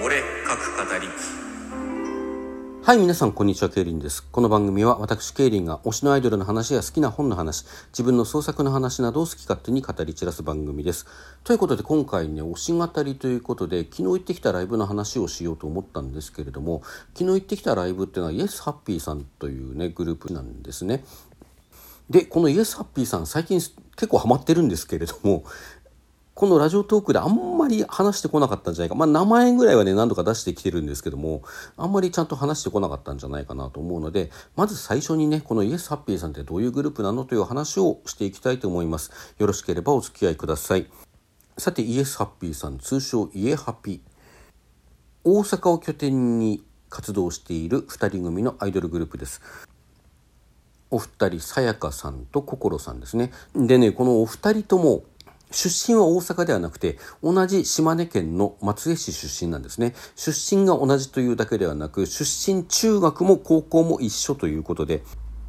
俺各語りはい、皆さん、こんにちは、ケイリンです。この番組は、私、ケイリンが推しのアイドルの話や好きな本の話、自分の創作の話などを好き勝手に語り散らす番組です。ということで、今回ね、推し語りということで、昨日行ってきたライブの話をしようと思ったんですけれども、昨日行ってきたライブっていうのは、イエスハッピーさんというね、グループなんですね。で、このイエスハッピーさん、最近結構ハマってるんですけれども、このラジオトークであんまり話してこなかったんじゃないか。まあ名前ぐらいはね、何度か出してきてるんですけども、あんまりちゃんと話してこなかったんじゃないかなと思うので、まず最初にね、このイエスハッピーさんってどういうグループなのという話をしていきたいと思います。よろしければお付き合いください。さて、イエスハッピーさん、通称イエハピ。大阪を拠点に活動している2人組のアイドルグループです。お二人、さやかさんと心さんですね。でね、このお二人とも、出身は大阪ではなくて、同じ島根県の松江市出身なんですね。出身が同じというだけではなく、出身中学も高校も一緒ということで、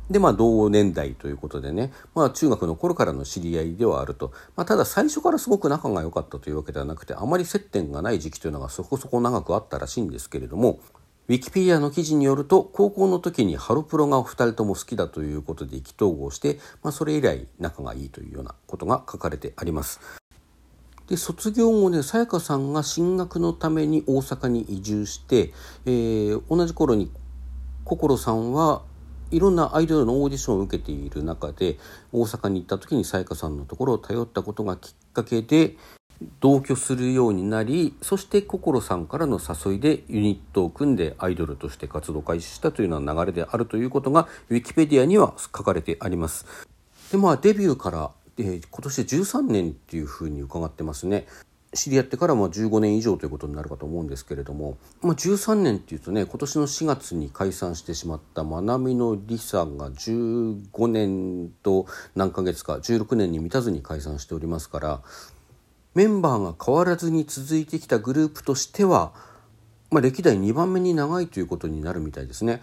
で、まあ、同年代ということでね、まあ、中学の頃からの知り合いではあると。まあ、ただ最初からすごく仲が良かったというわけではなくて、あまり接点がない時期というのがそこそこ長くあったらしいんですけれども、ウィキペディアの記事によると高校の時にハロプロがお二人とも好きだということで意気投合して、まあ、それ以来仲がいいというようなことが書かれてあります。で卒業後ねさやかさんが進学のために大阪に移住して、えー、同じ頃に心さんはいろんなアイドルのオーディションを受けている中で大阪に行った時にさやかさんのところを頼ったことがきっかけで同居するようになりそして心さんからの誘いでユニットを組んでアイドルとして活動開始したというような流れであるということがウィキペディアには書かれてあります。でまあデビューから、えー、今年で13年っていうふうに伺ってますね。知り合ってからまあ15年以上ということになるかと思うんですけれども、まあ、13年っていうとね今年の4月に解散してしまったまなみのりさんが15年と何ヶ月か16年に満たずに解散しておりますからメンバーが変わらずに続いてきたグループとしては、まあ、歴代2番目に長いということになるみたいですね。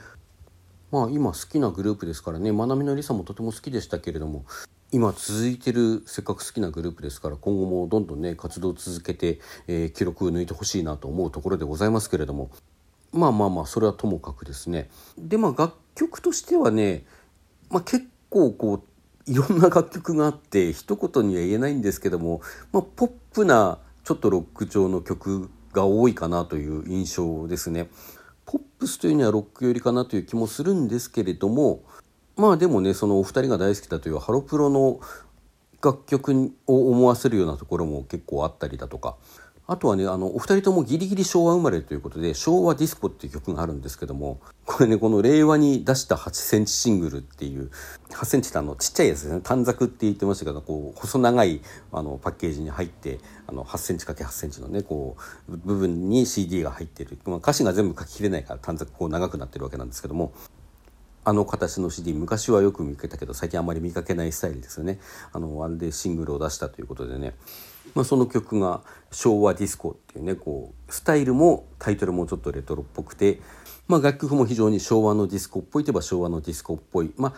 まあ今好きなグループですからね、まなみのりさもとても好きでしたけれども、今続いてるせっかく好きなグループですから今後もどんどんね活動を続けて、えー、記録を抜いてほしいなと思うところでございますけれどもまあまあまあそれはともかくですねでまあ楽曲としてはね、まあ、結構こういろんな楽曲があって一言には言えないんですけども、まあ、ポップなちょっとロック調の曲が多いかなという印象ですね。ポップスというにはロック寄りかなという気もするんですけれどもまあでもねそのお二人が大好きだというハロプロの楽曲を思わせるようなところも結構あったりだとかあとはね、あの、お二人ともギリギリ昭和生まれということで、昭和ディスコっていう曲があるんですけども、これね、この令和に出した8センチシングルっていう、8センチってあの、ちっちゃいやつですね、短冊って言ってましたけど、こう、細長い、あの、パッケージに入って、あの、8センチ ×8 センチのね、こう、部分に CD が入ってる。まあ、歌詞が全部書ききれないから短冊こう長くなってるわけなんですけども、あの形の CD 昔はよく見かけたけど最近あまり見かけないスタイルですよね。あのあれでシングルを出したということでね、まあ、その曲が「昭和ディスコ」っていうねこうスタイルもタイトルもちょっとレトロっぽくて、まあ、楽曲も非常に昭和のディスコっぽいといえば昭和のディスコっぽいま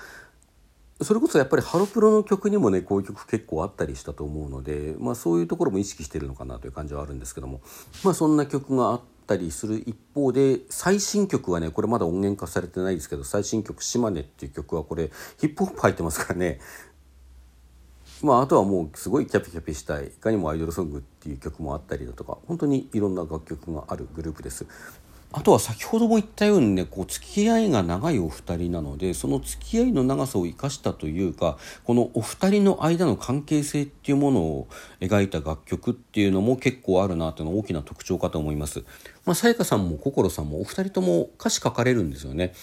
あそれこそやっぱりハロプロの曲にもねこういう曲結構あったりしたと思うので、まあ、そういうところも意識してるのかなという感じはあるんですけども、まあ、そんな曲があって。ったりする一方で最新曲はねこれまだ音源化されてないですけど最新曲「島根」っていう曲はこれヒップホップ入ってますからねまああとはもうすごいキャピキャピしたいいかにもアイドルソングっていう曲もあったりだとか本当にいろんな楽曲があるグループです。あとは先ほども言ったようにねこう付き合いが長いお二人なのでその付き合いの長さを生かしたというかこのお二人の間の関係性っていうものを描いた楽曲っていうのも結構あるなというのは大きな特徴かと思います。さやかさんも心さんもお二人とも歌詞書かれるんですよね。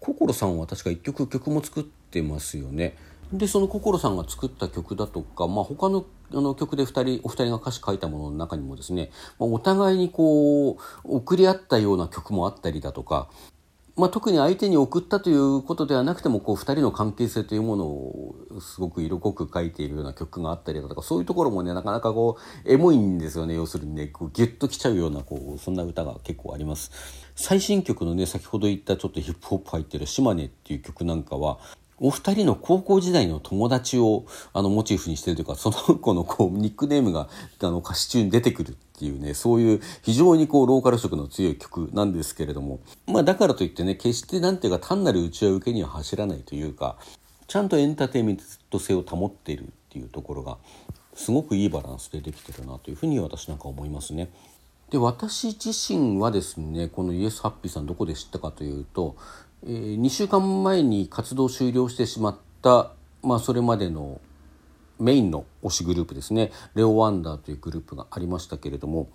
心さんは確か一曲曲も作ってますよね。でその心さんが作った曲だとか、まあ、他のあの曲で2人お二人が歌詞書いたものの中にもですね、まあ、お互いにこう送り合ったような曲もあったりだとか、まあ、特に相手に送ったということではなくてもこう2人の関係性というものをすごく色濃く書いているような曲があったりだとかそういうところもねなかなかこうエモいんですよね。要するにねこうギュッときちゃうようなこうそんな歌が結構あります。最新曲のね先ほど言ったちょっとヒップホップ入ってる「島根」っていう曲なんかはお二人の高校時代の友達をあのモチーフにしてるというかその 子のこうニックネームがあの歌詞中に出てくるっていうねそういう非常にこうローカル色の強い曲なんですけれどもまあだからといってね決してなんていうか単なる内輪受けには走らないというかちゃんとエンターテインメント性を保っているっていうところがすごくいいバランスでできてるなというふうに私なんか思いますね。で私自身はですねこのイエスハッピーさんどこで知ったかというと、えー、2週間前に活動終了してしまった、まあ、それまでのメインの推しグループですね。レオ・ワンダーというグループがありましたけれども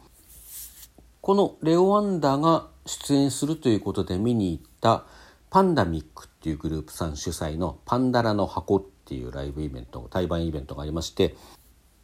このレオ・ワンダーが出演するということで見に行ったパンダミックっていうグループさん主催のパンダラの箱っていうライブイベント対バンイベントがありまして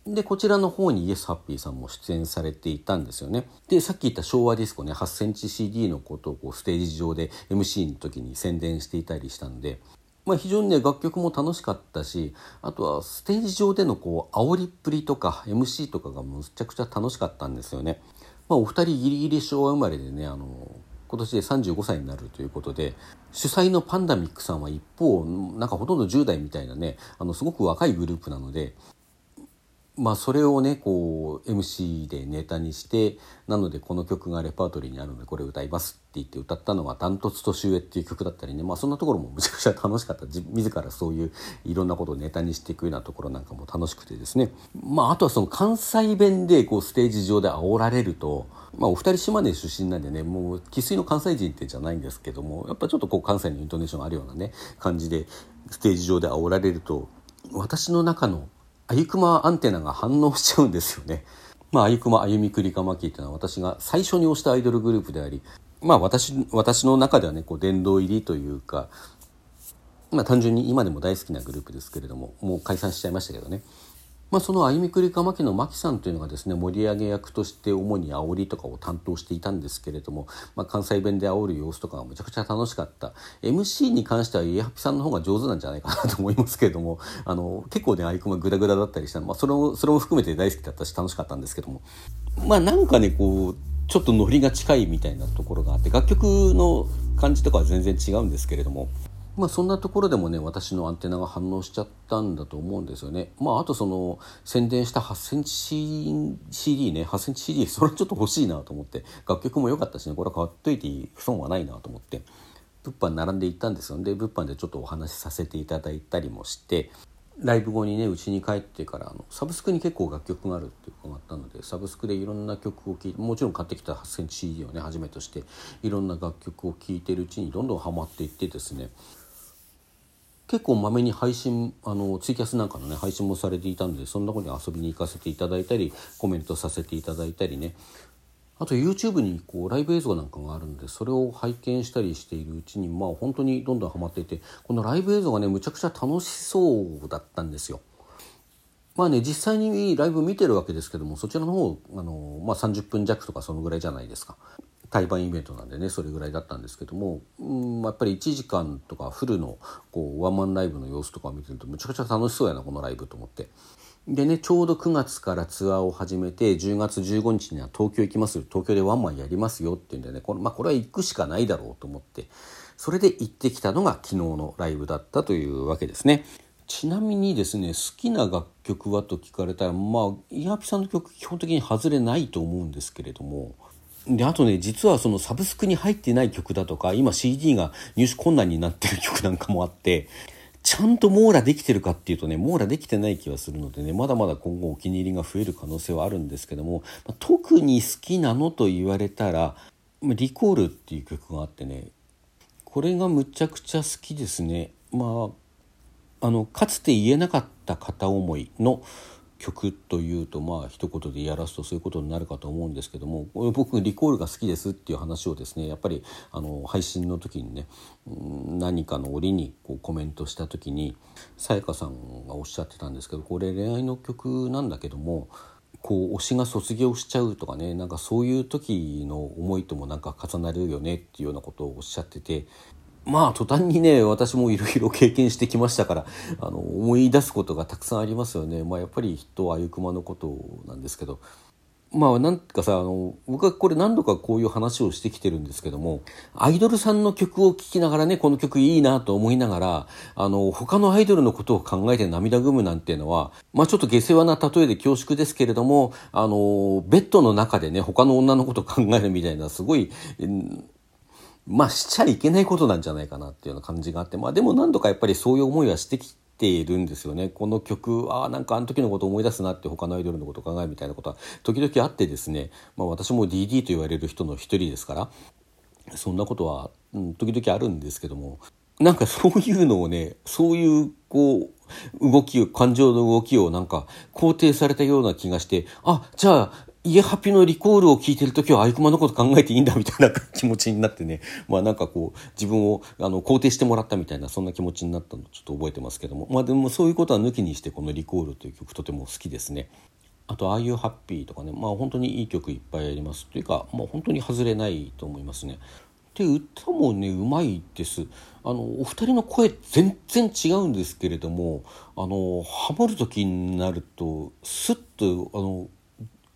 でこちらの方にイエスハッピーさんも出演されていたんですよね。でさっき言った昭和ディスコね8センチ CD のことをこうステージ上で MC の時に宣伝していたりしたんで、まあ、非常にね楽曲も楽しかったしあとはステージ上でのこう煽りっぷりとか MC とかがむちゃくちゃ楽しかったんですよね。まあ、お二人ギリギリ昭和生まれでねあの今年で35歳になるということで主催のパンダミックさんは一方なんかほとんど10代みたいなねあのすごく若いグループなのでまあそれをねこう MC でネタにしてなのでこの曲がレパートリーにあるのでこれ歌いますって言って歌ったのが「ダントツ年上」っていう曲だったりねまあそんなところもむちゃくちゃ楽しかった。自らそういういろんなことをネタにしていくようなところなんかも楽しくてですね。まああとはその関西弁でこうステージ上で煽られるとまあお二人島根出身なんでねもう生粋の関西人ってじゃないんですけどもやっぱちょっとこう関西のイントネーションあるようなね感じでステージ上で煽られると私の中のあゆくまアンテナが反応しちゃうんですよね。まあ、あゆくまあゆみくりかまきっていうのは私が最初に推したアイドルグループであり、まあ私、私の中ではね、こう殿堂入りというか、まあ単純に今でも大好きなグループですけれども、もう解散しちゃいましたけどね。まあ、その歩みくりかまきの牧さんというのがですね盛り上げ役として主に煽りとかを担当していたんですけれども、まあ、関西弁で煽る様子とかがむちゃくちゃ楽しかった。MC に関しては家ハピさんの方が上手なんじゃないかなと思いますけれども あの結構ねアイコンがグダグダだったりした、まあ、それもそれも含めて大好きだったし楽しかったんですけども。まあなんかねこうちょっとノリが近いみたいなところがあって楽曲の感じとかは全然違うんですけれども。まあ、そんなところでもね私のアンテナが反応しちゃったんだと思うんですよね。まあ、あとその宣伝した8センチ CD ね8センチ CD それはちょっと欲しいなと思って楽曲も良かったしねこれは買っといていい損はないなと思って物販並んで行ったんですよで物販でちょっとお話しさせていただいたりもしてライブ後にねうちに帰ってからあのサブスクに結構楽曲があるっていうのがあったのでサブスクでいろんな曲を聴いてもちろん買ってきた8センチ CD をねはじめとしていろんな楽曲を聴いてるうちにどんどんハマっていってですね結構まめに配信あのツイキャスなんかのね配信もされていたのでそんなことに遊びに行かせていただいたりコメントさせていただいたりねあと YouTube にこうライブ映像なんかがあるのでそれを拝見したりしているうちにまあ本当にどんどんハマっていてこのライブ映像がねむちゃくちゃ楽しそうだったんですよ。まあね実際にライブ見てるわけですけどもそちらの方あの、まあ、30分弱とかそのぐらいじゃないですか。対バンイベントなんでねそれぐらいだったんですけども、うん、やっぱり1時間とかフルのこうワンマンライブの様子とかを見てるとむちゃくちゃ楽しそうやなこのライブと思って。でねちょうど9月からツアーを始めて10月15日には東京行きます東京でワンマンやりますよっていうんでねこれ,、まあ、これは行くしかないだろうと思ってそれで行ってきたのが昨日のライブだったというわけですね。ちなみにですね好きな楽曲はと聞かれたらまあイヤピさんの曲基本的に外れないと思うんですけれどもであとね実はそのサブスクに入ってない曲だとか今 CD が入手困難になってる曲なんかもあってちゃんと網羅できてるかっていうとね網羅できてない気がするのでねまだまだ今後お気に入りが増える可能性はあるんですけども、特に好きなのと言われたら「リコール」っていう曲があってねこれがむちゃくちゃ好きですね。まああのかつて言えなかった片思いの曲というとまあ一言でやらすとそういうことになるかと思うんですけども僕リコールが好きですっていう話をですねやっぱりあの配信の時にね何かの折にこうコメントした時にさやかさんがおっしゃってたんですけどこれ恋愛の曲なんだけどもこう推しが卒業しちゃうとかねなんかそういう時の思いともなんか重なるよねっていうようなことをおっしゃっててまあ途端にね私もいろいろ経験してきましたからあの思い出すことがたくさんありますよね。まあ、やっぱり人はあゆくまのことなんですけどまあなんかさあの僕はこれ何度かこういう話をしてきてるんですけどもアイドルさんの曲を聴きながらねこの曲いいなと思いながらあの他のアイドルのことを考えて涙ぐむなんていうのはまあちょっと下世話な例えで恐縮ですけれどもあのベッドの中でね他の女のことを考えるみたいなすごい、まあしちゃいけないことなんじゃないかなっていうような感じがあってまあでも何度かやっぱりそういう思いはしてきているんですよね。この曲ああなんかあの時のこと思い出すなって他のアイドルのこと考えみたいなことは時々あってですね、まあ、私も DD と言われる人の一人ですから。そんなことは、うん、時々あるんですけども。なんかそういうのをねそういうこう動き感情の動きをなんか肯定されたような気がしてあじゃあ家ハピのリコールを聞いてる時はアイクマのこと考えていいんだみたいな気持ちになってね。まあなんかこう自分をあの肯定してもらったみたいなそんな気持ちになったのちょっと覚えてますけども。まあでもそういうことは抜きにしてこの「リコール」という曲とても好きですね。あと「ああいうハッピー」とかね。まあ本当にいい曲いっぱいあります。というか、まあ、本当に外れないと思いますね。で歌もねうまいです。あのお二人の声全然違うんですけれどもあのハモる時になるとスッとあの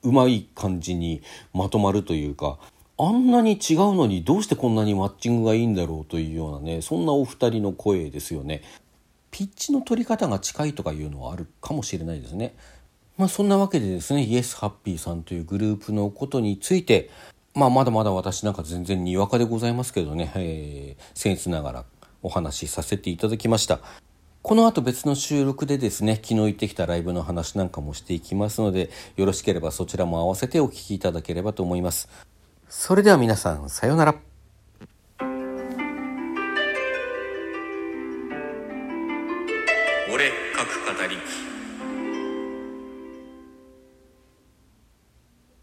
うまい感じにまとまるというかあんなに違うのにどうしてこんなにマッチングがいいんだろうというようなねそんなお二人の声ですよね。ピッチの取り方が近いとかいうのはあるかもしれないですね。まあそんなわけでですね、イエスハッピーさんというグループのことについて、まあまだまだ私なんか全然にわかでございますけどね、えー、僭越ながらお話しさせていただきました。この後別の収録でですね、昨日行ってきたライブの話なんかもしていきますので、よろしければそちらも合わせてお聴きいただければと思います。それでは皆さん、さようなら。